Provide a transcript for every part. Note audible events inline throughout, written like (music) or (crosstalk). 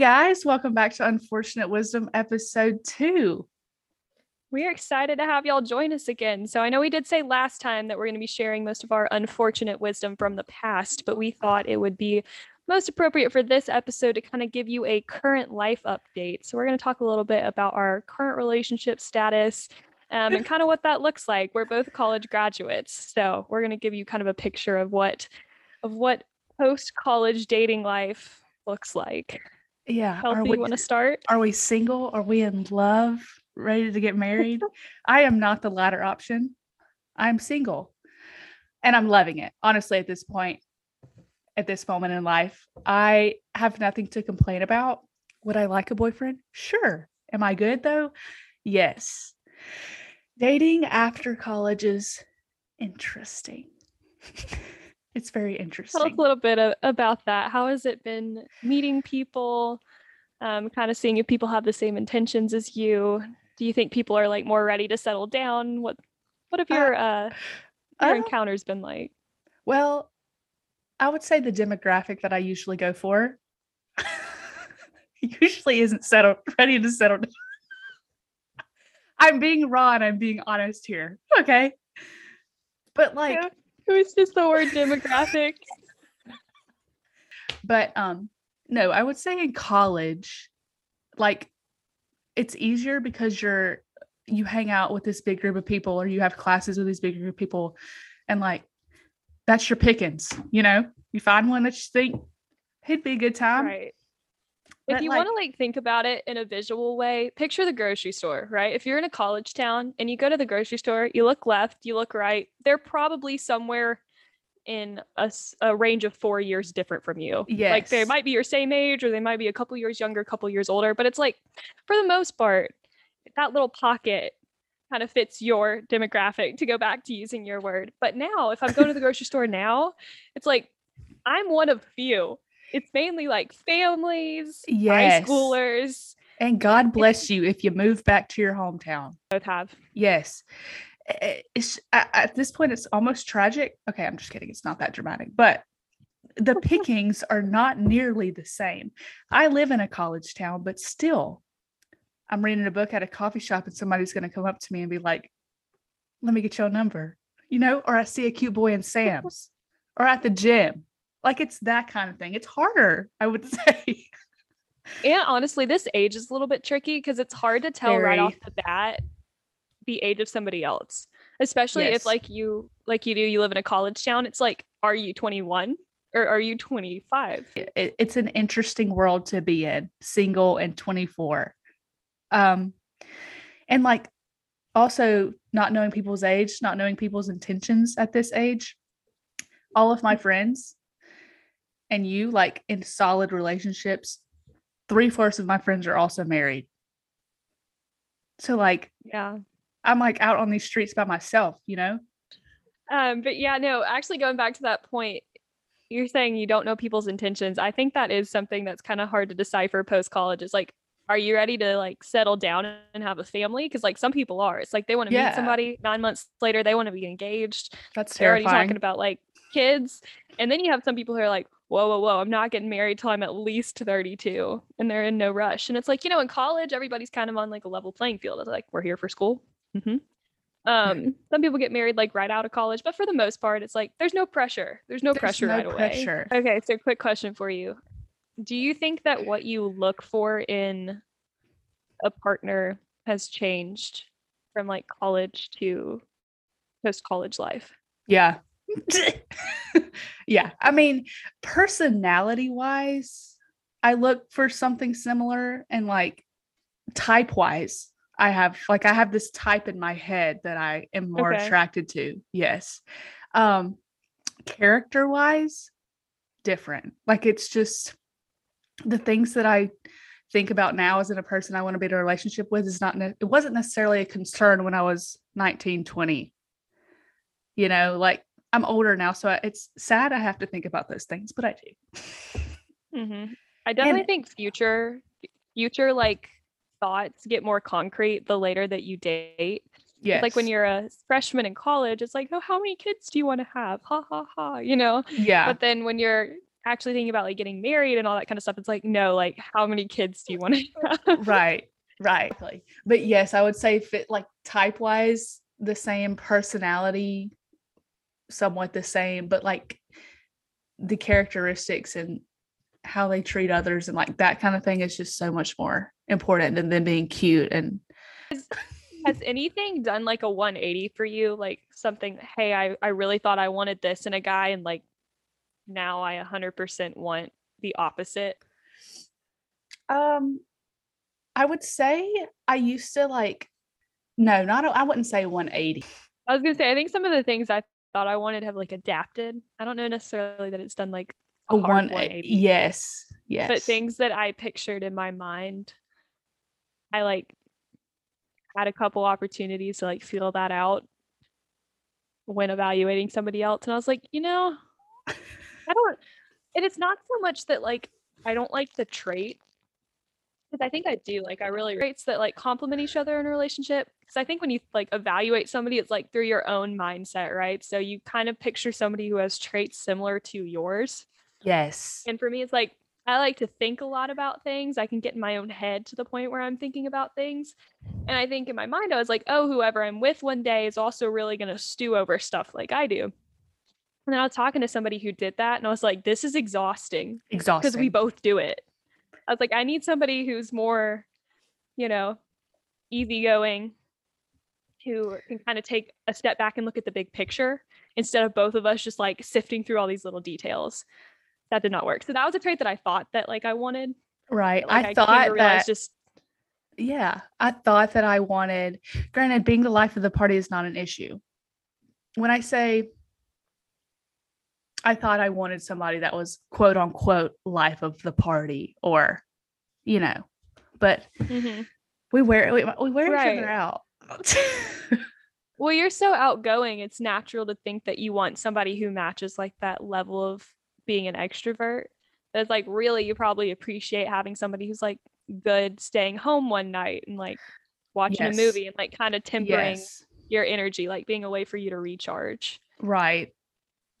Guys, welcome back to Unfortunate Wisdom episode two. We're excited to have y'all join us again. So, I know we did say last time that we're going to be sharing most of our unfortunate wisdom from the past, but we thought it would be most appropriate for this episode to kind of give you a current life update. So, we're going to talk a little bit about our current relationship status um, and kind of what that looks like. We're both college graduates, so we're going to give you kind of a picture of what of what post college dating life looks like. Yeah. Kelsi, are we, you want to start? Are we single? Are we in love? Ready to get married? (laughs) I am not the latter option. I'm single and I'm loving it. Honestly, at this point, at this moment in life, I have nothing to complain about. Would I like a boyfriend? Sure. Am I good though? Yes. Dating after college is interesting. (laughs) it's very interesting. Tell us a little bit of, about that. How has it been meeting people? Um, kind of seeing if people have the same intentions as you. Do you think people are like more ready to settle down? What what have Uh, your uh, your uh, encounters been like? Well, I would say the demographic that I usually go for (laughs) usually isn't settled ready to settle down. (laughs) I'm being raw and I'm being honest here. Okay. But like, Yeah. It was just the word demographic. (laughs) but um, no, I would say in college, like it's easier because you're you hang out with this big group of people or you have classes with these big group of people and like that's your pickings, you know? You find one that you think it'd be a good time. right. but, If you want to like think about it in a visual way, picture the grocery store, right? If you're in a college town and you go to the grocery store, you look left, you look right, they're probably somewhere in a range of four years different from you. Like they might be your same age or they might be a couple years younger, a couple years older, but it's like for the most part, that little pocket kind of fits your demographic to go back to using your word. But now, if I'm going to the grocery store now, it's like I'm one of few. It's mainly like families, high schoolers And God bless you if you move back to your hometown. both have. Yes. Eh, it's at this point it's almost tragic. Okay, I'm just kidding. It's not that dramatic, but the (laughs) pickings are not nearly the same. I live in a college town, but still I'm reading a book at a coffee shop and somebody's going to come up to me and be like, "Let me get your number." You know, or I see a cute boy in Sam's or at the gym. Like it's that kind of thing. It's harder, I would (laughs) say. And honestly, this age is a little bit tricky because it's hard to tell right off the bat the age of somebody else. Especially Yes. if like you like you do, you live in a college town. It's like, are you 21 or are you 25? it, it's an interesting world to be in single and 24 um and like also not knowing people's age not knowing people's intentions at this age all of my friends and you like in solid relationships three-fourths of my friends are also married so like Yeah. I'm like out on these streets by myself you know Um, but yeah, no, actually going back to that point, you're saying you don't know people's intentions. I think that is something that's kind of hard to decipher post college. Is like, are you ready to like settle down and have a family? Because like some people are. It's like they want to Yeah. meet somebody nine months later, they want to be engaged. that's terrifying. They're already talking about like kids. And then you have some people who are like, whoa, whoa, whoa, I'm not getting married till I'm at least 32. And they're in no rush. And it's like, you know, in college, everybody's kind of on like a level playing field. It's like, we're here for school. Hmm Um, some people get married like right out of college, but for the most part, it's like there's no pressure. There's no There's pressure no right pressure. away. Okay, so quick question for you. Do you think that what you look for in a partner has changed from like college to post college life? Yeah. (laughs) yeah. I mean, personality wise, I look for something similar and like type wise, I have like I have this type in my head that I am more Okay. attracted to. Yes. Um character wise, different. Like it's just the things that I think about now as in a person I want to be in a relationship with is not ne- it wasn't necessarily a concern when I was 19, 20 you know like i'm older now so I- it's sad i have to think about those things but i do hmm I (laughs) definitely And- think future future like thoughts get more concrete the later that you date. yes Like when you're a freshman in college, it's like, oh, how many kids do you want to have? Ha ha ha, you know. yeah But then when you're actually thinking about like getting married and all that kind of stuff, it's like, no, like how many kids do you want to (laughs) have? right right but yes i would say fit like type wise the same personality somewhat the same but like the characteristics and how they treat others and like that kind of thing is just so much more important than them being cute and Has anything done like a 180 for you? Like something, hey, I, I really thought I wanted this in a guy, and like now I 100% want the opposite. um i would say i used to like no not i wouldn't say 180 I was gonna say, I think some of the things I thought I wanted have like adapted. I don't know necessarily that it's done like a a one 180, yes yes but things that I pictured in my mind, I like had a couple opportunities to like feel that out when evaluating somebody else, and I was like, you know, I don't. And it's not so much that like I don't like the trait, because I think I do. Like I really traits that like complement each other in a relationship. Because I think when you like evaluate somebody, it's like through your own mindset, right? So you kind of picture somebody who has traits similar to yours. yes And for me, it's like I like to think a lot about things. I can get in my own head to the point where I'm thinking about things. And I think in my mind, I was like, oh, whoever I'm with one day is also really going to stew over stuff like I do. And then I was talking to somebody who did that, and I was like, this is exhausting exhausting because we both do it. I was like, I need somebody who's more, you know, easygoing, who can kind of take a step back and look at the big picture instead of both of us just like sifting through all these little details. That did not work. So that was a trait that I thought that like I wanted. right like, i to thought that just yeah i thought that i wanted granted being the life of the party is not an issue when i say i thought i wanted somebody that was quote unquote life of the party or you know but Mhm. we wear we, we wear each other out well, you're so outgoing. It's natural to think that you want somebody who matches like that level of being an extrovert. That's like really you probably appreciate having somebody who's like good staying home one night and like watching Yes. a movie and like kind of tempering yes your energy, like being a way for you to recharge. right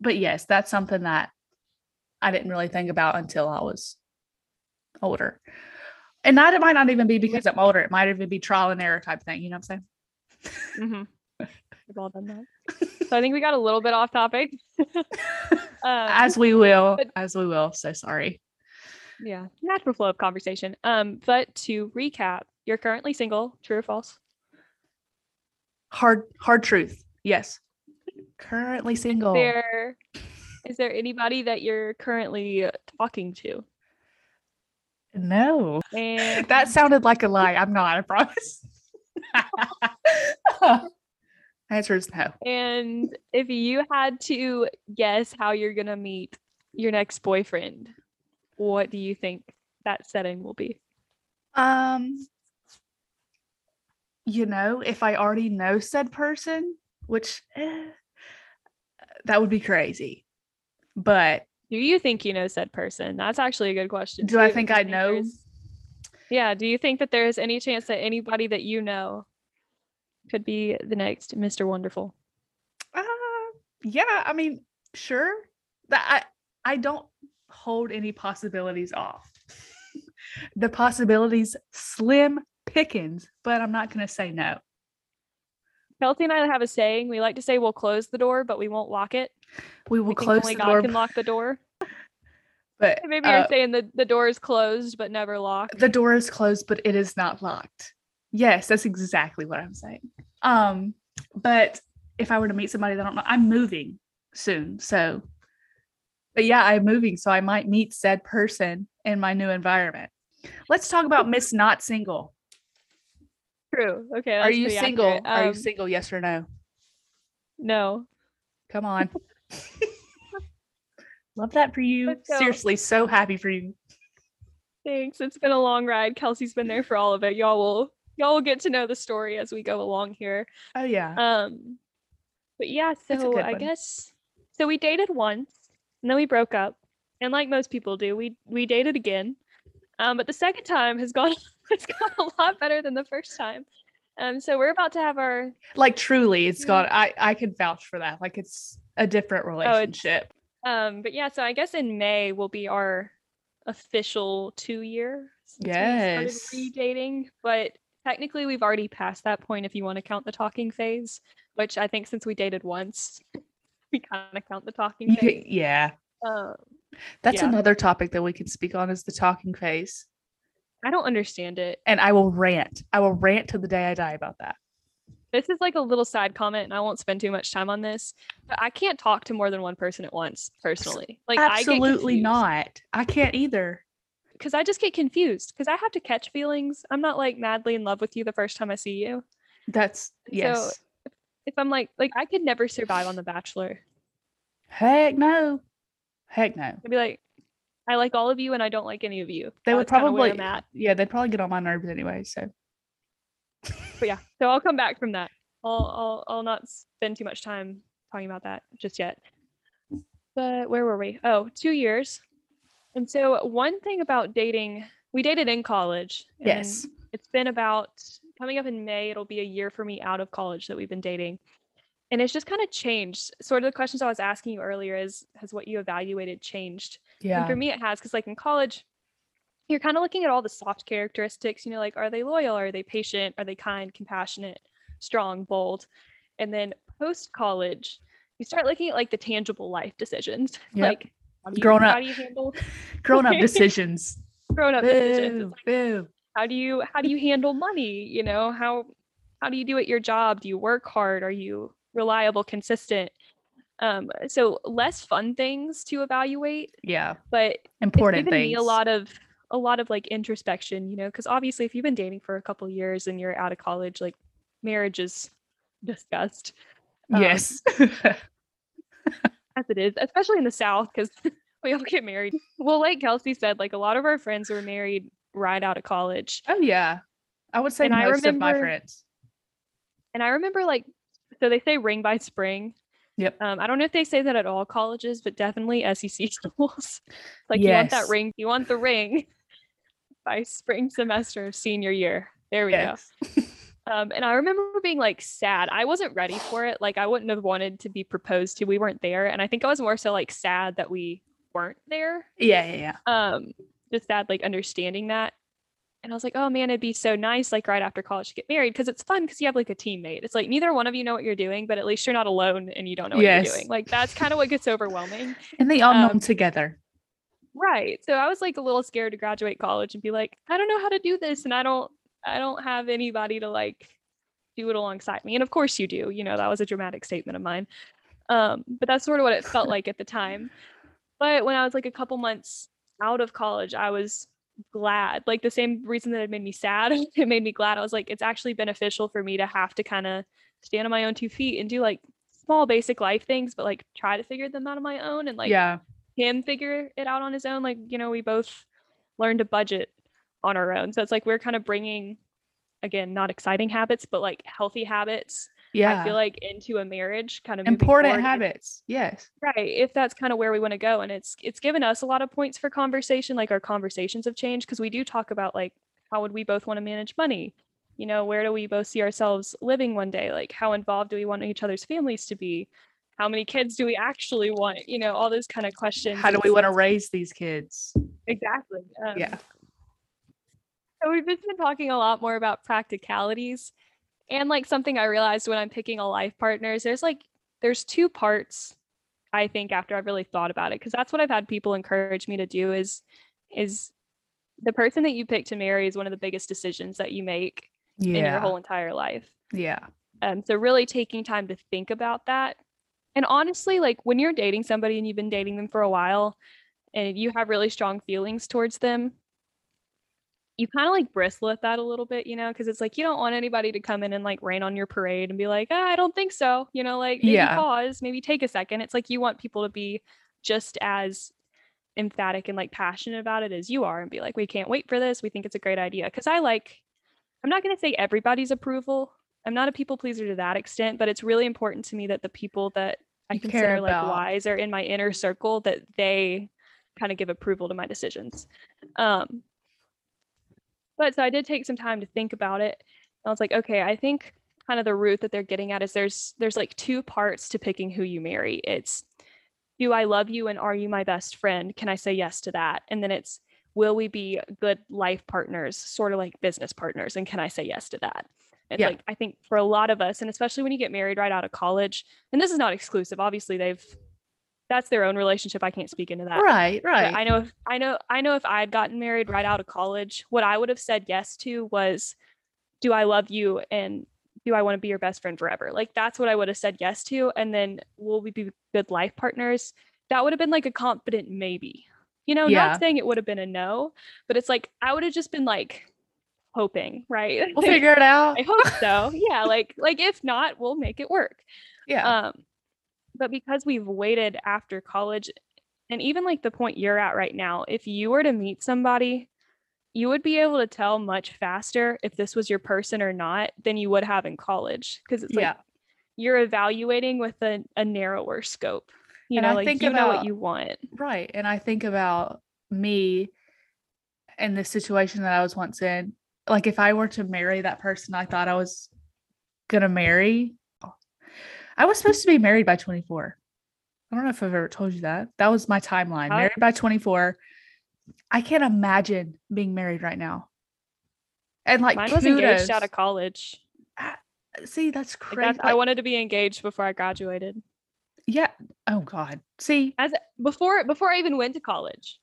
but yes that's something that i didn't really think about until i was older and that it might not even be because i'm older it might even be trial and error type thing you know what i'm saying Mm-hmm. (laughs) We've all done that. So I think we got a little bit off topic. (laughs) um, as we will but- as we will so sorry yeah, natural flow of conversation. Um, but to recap, you're currently single. True or false? hard hard truth yes currently single There is there anybody that you're currently talking to? no And that sounded like a lie i'm not i promise (laughs) (laughs) answer is no and if you had to guess how you're gonna meet your next boyfriend, what do you think that setting will be? um you know if i already know said person which eh, that would be crazy but Do you think you know said person? That's actually a good question. do i think i know Yeah. Do you think that there's any chance that anybody that you know could be the next Mr. Wonderful? Uh, yeah, I mean, sure. That I I don't hold any possibilities off. the possibilities slim pickings, but I'm not going to say no. Kelsi and I have a saying. We like to say we'll close the door, but we won't lock it. We will we close only the God door, can lock the door. (laughs) but Maybe uh, you're saying the, the door is closed but never locked. the door is closed, but it is not locked. Yes, that's exactly what I'm saying. Um, but if I were to meet somebody that I don't know, I'm moving soon, so. But yeah, I'm moving, so I might meet said person in my new environment. Let's talk about Miss Not Single. True. Okay. Are you single? accurate. Are you Um, single? Yes or no? No. Come on. (laughs) Love that for you. Seriously, so happy for you. Thanks. It's been a long ride. Kelsi's been there for all of it. Y'all will y'all will get to know the story as we go along here. Oh yeah. Um but yeah, so I one. guess so we dated once and then we broke up. And like most people do, we we dated again. Um but the second time has gone (laughs) it's gone a lot better than the first time. Um so we're about to have our like truly, it's gone. I I could vouch for that. Like it's a different it's- relationship. Um, but yeah, so I guess in May will be our official two year since we started Yes. redating, but technically we've already passed that point if you want to count the talking phase, which I think since we dated once, (laughs) we kind of count the talking phase. yeah. Um, That's Yeah. another topic that we can speak on is the talking phase. I don't understand it. And I will rant. I will rant to the day I die about that. This is like a little side comment, and I won't spend too much time on this. But I can't talk to more than one person at once, personally. Like Absolutely not. I can't either. Because I just get confused because I have to catch feelings. I'm not like madly in love with you the first time I see you. That's yes. If I'm like like I could never survive on The Bachelor. Heck no. Heck no. I'd be like, I like all of you and I don't like any of you. They would That's kinda where probably yeah, they'd probably get on my nerves anyway. So But yeah, so I'll come back from that. I'll I'll I'll not spend too much time talking about that just yet. But where were we? Oh, two years. And so one thing about dating, we dated in college. yes. it's been about coming up in May, it'll be a year for me out of college that we've been dating. And it's just kind of changed. Sort of the questions I was asking you earlier is has what you evaluated changed? And Yeah. for me, it has because, like in college, you're kind of looking at all the soft characteristics. You know, like are they loyal? Are they patient? Are they kind, compassionate, strong, bold? And then post college, you start looking at like the tangible life decisions. (laughs) Yep. Like you, Grown how up. do you handle (laughs) Grown up (laughs) decisions. grown up decisions? Like, boo. how do you how do you handle money? You know how how do you do at your job? Do you work hard? Are you reliable, consistent? Um, so less fun things to evaluate, Yeah. but Important it's given things. me a lot of a lot of like introspection you know because obviously if you've been dating for a couple years and you're out of college like marriage is discussed um, yes. (laughs) as it is especially in the south because (laughs) we all get married well like kelsi said like a lot of our friends were married right out of college oh yeah. I would say And I most of my friends. and i remember like so they say ring by spring Yep. um, i don't know if they say that at all colleges but definitely SEC (laughs) schools like you want that ring you want the ring (laughs) by spring semester of senior year there we go Yes. Um, and I remember being like sad. I wasn't ready for it. Like I wouldn't have wanted to be proposed to. We weren't there. And I think I was more so like sad that we weren't there. Yeah, yeah, yeah. Um, just sad like understanding that. And I was like, oh man, it'd be so nice like right after college to get married because it's fun because you have like a teammate. It's like neither one of you know what you're doing, but at least you're not alone and you don't know what Yes. you're doing. Like that's kind of what gets overwhelming. (laughs) And they all know Um, them together. Right. So I was like a little scared to graduate college and be like, I don't know how to do this and I don't I don't have anybody to like do it alongside me. And of course you do. You know, that was a dramatic statement of mine. Um, but that's sort of what it felt like at the time. But when I was like a couple months out of college, I was glad. Like the same reason that it made me sad, (laughs) it made me glad. I was like, it's actually beneficial for me to have to kind of stand on my own two feet and do like small basic life things, but like try to figure them out on my own and like yeah. him figure it out on his own. Like, you know, we both learned to budget on our own. So it's like we're kind of bringing, again, not exciting habits, but like healthy habits. Yeah. I feel like into a marriage, kind of Important if- habits. Yes. right? If that's kind of where we want to go, and it's it's given us a lot of points for conversation. Like our conversations have changed because we do talk about like how would we both want to manage money. You know, where do we both see ourselves living one day? Like, how involved do we want each other's families to be? How many kids do we actually want? You know, all those kind of questions. How do we want to raise these kids? Exactly. Um, Yeah. So we've just been talking a lot more about practicalities. And like something I realized when I'm picking a life partner is there's like there's two parts I think after I've really thought about it because that's what I've had people encourage me to do is is the person that you pick to marry is one of the biggest decisions that you make in your whole entire life. Yeah. Um, so really taking time to think about that. And honestly, like when you're dating somebody and you've been dating them for a while and you have really strong feelings towards them, you kind of like bristle at that a little bit, you know, because it's like you don't want anybody to come in and like rain on your parade and be like, ah, I don't think so. You know, like maybe Yeah. pause, maybe take a second. It's like you want people to be just as emphatic and like passionate about it as you are and be like, we can't wait for this. We think it's a great idea. Cause I like, I'm not going to say everybody's approval. I'm not a people pleaser to that extent, but it's really important to me that the people that I You consider like wise are in my inner circle that they kind of give approval to my decisions. Um, but so I did take some time to think about it. I was like, okay, I think kind of the root that they're getting at is there's there's like two parts to picking who you marry. It's do I love you and are you my best friend? Can I say yes to that? And then it's will we be good life partners, sort of like business partners? And can I say yes to that? It's Yeah. like I think for a lot of us, and especially when you get married right out of college, and this is not exclusive. Obviously, they've that's their own relationship. I can't speak into that. Right, But right. I know if I know I know if I had gotten married right out of college, what I would have said yes to was, do I love you and do I want to be your best friend forever? Like that's what I would have said yes to. And then will we be good life partners? That would have been like a confident maybe. You know, Yeah. not saying it would have been a no, but it's like I would have just been like hoping, right? we'll (laughs) figure it out. I hope so. Yeah, like like if not, we'll make it work. (laughs) Yeah. Um, but because we've waited after college, and even like the point you're at right now, if you were to meet somebody, you would be able to tell much faster if this was your person or not than you would have in college. Because it's yeah. like you're evaluating with a, a narrower scope. You And know, I like think you know what about- you want. Right. And I think about me and the situation that I was once in. Like if I were to marry that person I thought I was gonna marry, I was supposed to be married by 24. I don't know if I've ever told you that. That was my timeline. Married by 24. I can't imagine being married right now. And like Mine was engaged kudos. out of college. Ah, see, that's Like, crazy. that's- I wanted to be engaged before I graduated. yeah. Oh God. See, as before before I even went to college.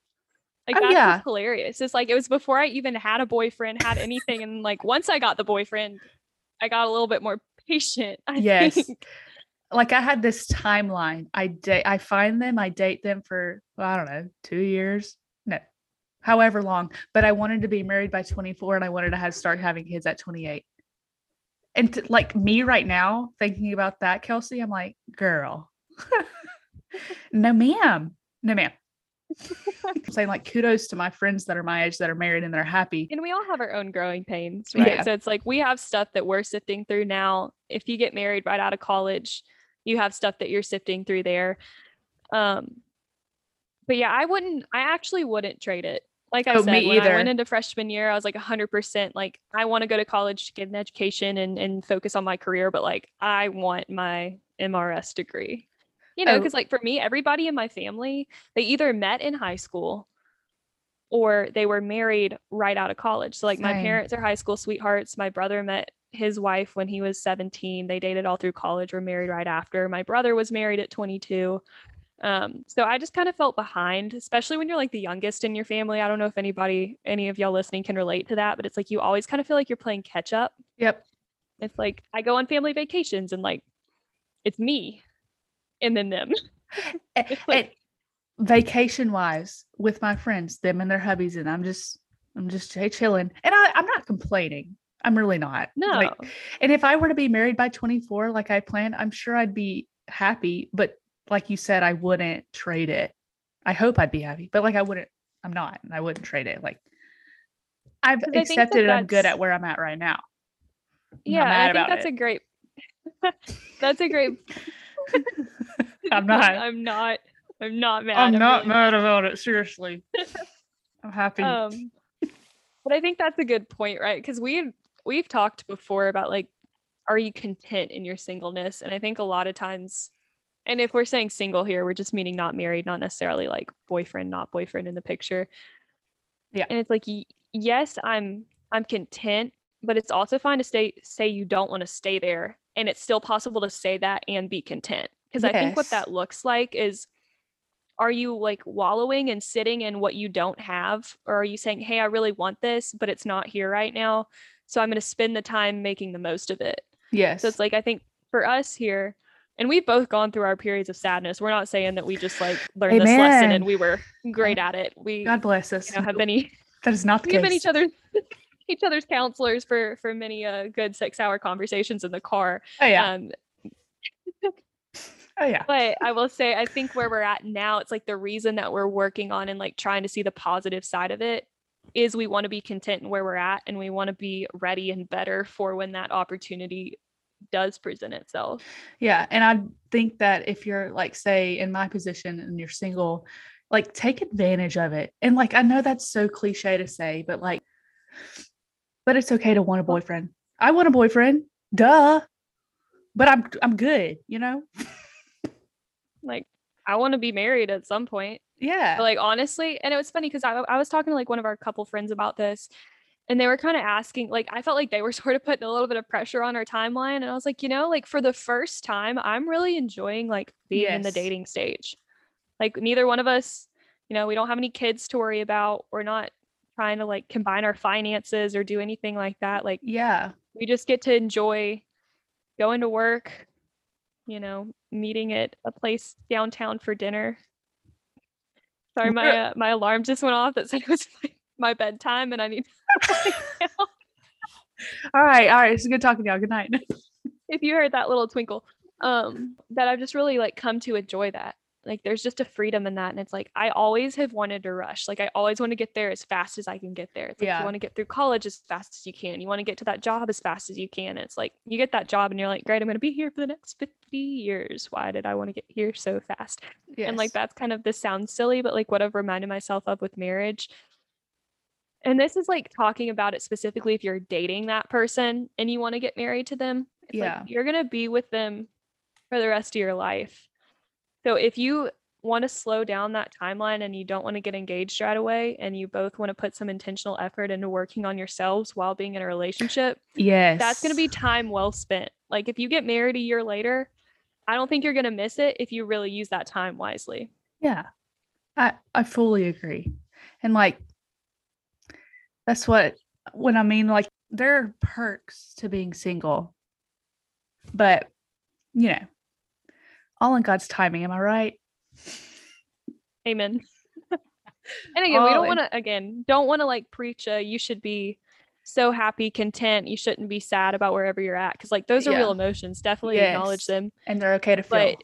Like Oh, that's yeah. hilarious. It's like it was before I even had a boyfriend, had anything, and like once I got the boyfriend, I got a little bit more (laughs) patient. I Yes. think. Like I had this timeline. I date I find them, I date them for well, I don't know, two years. No, however long. But I wanted to be married by 24 and I wanted to have start having kids at 28. And to, like me right now, thinking about that, Kelsi, I'm like, girl. (laughs) no, ma'am. No, ma'am. I'm (laughs) (laughs) saying like kudos to my friends that are my age that are married and they're happy. And we all have our own growing pains, right? Yeah. So it's like we have stuff that we're sifting through now. If you get married right out of college, you have stuff that you're sifting through there. Um, but yeah, I wouldn't. I actually wouldn't trade it. Like I Oh, said, when I went into freshman year, I was like 100% like I want to go to college to get an education and and focus on my career, but like I want my MRS degree. You know, Oh. because like for me, everybody in my family, they either met in high school or they were married right out of college. So like my parents are high school sweethearts. My brother met his wife when he was 17. They dated all through college, were married right after. My brother was married at 22. Um, so I just kind of felt behind, especially when you're like the youngest in your family. I don't know if anybody, any of y'all listening can relate to that, but it's like you always kind of feel like you're playing catch up. Yep. It's like I go on family vacations and like it's me and then them. And, (laughs) like- vacation wise with my friends, them and their hubbies, and I'm just I'm just hey, chilling. And I, I'm not complaining. I'm really not. No. Like, and if I were to be married by 24, like I planned, I'm sure I'd be happy. But like you said, I wouldn't trade it. I hope I'd be happy, but like I wouldn't, I'm not, and I wouldn't trade it. Like I've that accepted it. I'm good at where I'm at right now. Yeah, I think that's it. a great (laughs) that's a great (laughs) I'm not. (laughs) I'm not I'm not mad. I'm not mad about it. Seriously. I'm happy. um but i think that's a good point right because we we've talked before about like are you content in your singleness? And i think a lot of times and if we're saying single here we're just meaning not married not necessarily like boyfriend not boyfriend in the picture. Yeah. and it's like yes i'm i'm content but it's also fine to stay say you don't want to stay there and it's still possible to say that and be content. Because i think what that looks like is are you like wallowing and sitting in what you don't have? Or are you saying hey i really want this but it's not here right now so i'm going to spend the time making the most of it yes. so it's like i think for us here and we've both gone through our periods of sadness we're not saying that we just like learned this lesson and we were great at it we God bless us. you know, have been that is not the we case. been each other (laughs) each other's counselors for for many uh good six hour conversations in the car oh yeah. um oh yeah. but I will say, I think where we're at now, it's like the reason that we're working on and like trying to see the positive side of it is we want to be content in where we're at and we want to be ready and better for when that opportunity does present itself. Yeah. And I think that if you're like, say, in my position and you're single, like take advantage of it. And like, I know that's so cliche to say, but like, but it's okay to want a boyfriend. I want a boyfriend. Duh. But I'm I'm good, you know? Like I want to be married at some point. Yeah. But like honestly, and it was funny because I, I was talking to like one of our couple friends about this, and they were kind of asking, like, I felt like they were (laughs) sort of putting a little bit of pressure on our timeline. And I was like, you know, like for the first time, I'm really enjoying like being in the dating stage. Like neither one of us, you know, we don't have any kids to worry about. We're not trying to like combine our finances or do anything like that. Like yeah. we just get to enjoy going to work, you know, meeting at a place downtown for dinner. Sorry, my uh, my alarm just went off that said it was (laughs) my, my bedtime and I need to lay down. All right. All right. It's good talking to y'all. Good night. if you heard that little twinkle. Um, that I've just really like come to enjoy that. Like there's just a freedom in that. And it's like I always have wanted to rush. Like I always want to get there as fast as I can get there. It's like Yeah. you want to get through college as fast as you can. You want to get to that job as fast as you can. And it's like you get that job and you're like, great, I'm gonna be here for the next 50 years. Why did I want to get here so fast? Yes. And like that's kind of this sounds silly, but like what I've reminded myself of with marriage. And this is like talking about it specifically if you're dating that person and you want to get married to them. It's Yeah. like you're gonna be with them for the rest of your life. So if you want to slow down that timeline and you don't want to get engaged right away and you both want to put some intentional effort into working on yourselves while being in a relationship, Yes. that's going to be time well spent. Like if you get married a year later, I don't think you're going to miss it if you really use that time wisely. Yeah. I I fully agree. And like that's what when I mean like there are perks to being single. But you know, all in God's timing, am I right? Amen. (laughs) and again, we don't want to again, don't want to like preach a you should be so happy, content. You shouldn't be sad about wherever you're at cuz like those are real emotions. Definitely acknowledge them. And they're okay to feel. But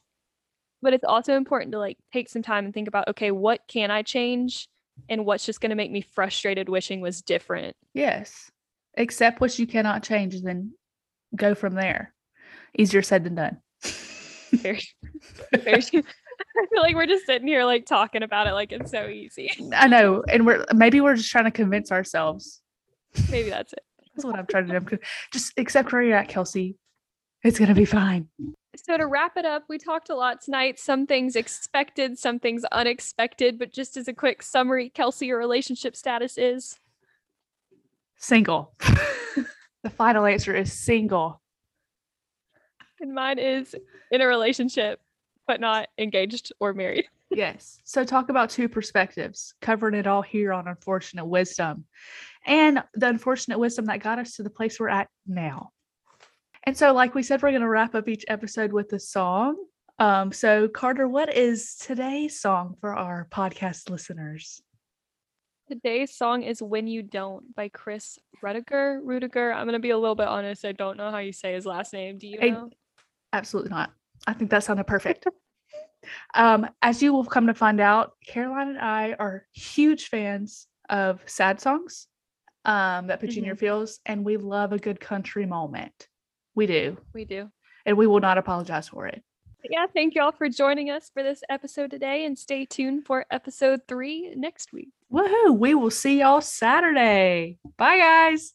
but it's also important to like take some time and think about okay, what can I change and what's just going to make me frustrated wishing was different. yes. Accept what you cannot change and then go from there. Easier said than done. Very (laughs) (laughs) I feel like we're just sitting here like talking about it like it's so easy. (laughs) I know. And we're maybe we're just trying to convince ourselves. Maybe that's it. That's what I'm trying to do. Just accept where you're at, Kelsi. It's gonna be fine. So to wrap it up, we talked a lot tonight. Some things expected, some things unexpected, but just as a quick summary, Kelsi, your relationship status is Single. the final answer is single. And mine is in a relationship, but not engaged or married. (laughs) Yes. So talk about two perspectives, covering it all here on Unfortunate Wisdom and the unfortunate wisdom that got us to the place we're at now. And so, like we said, we're going to wrap up each episode with a song. Um, so, Carter, what is today's song for our podcast listeners? Today's song is When You Don't by Chris Rudiger. Rudiger. I'm gonna be a little bit honest. I don't know how you say his last name. Do you know? Absolutely not. I think that sounded perfect. um, as you will come to find out, Caroline and I are huge fans of sad songs um, that put you in your feels, and we love a good country moment. We do, We do. and we will not apologize for it. Yeah, thank you all for joining us for this episode today and stay tuned for episode three next week. Woohoo! We will see y'all Saturday. Bye, guys.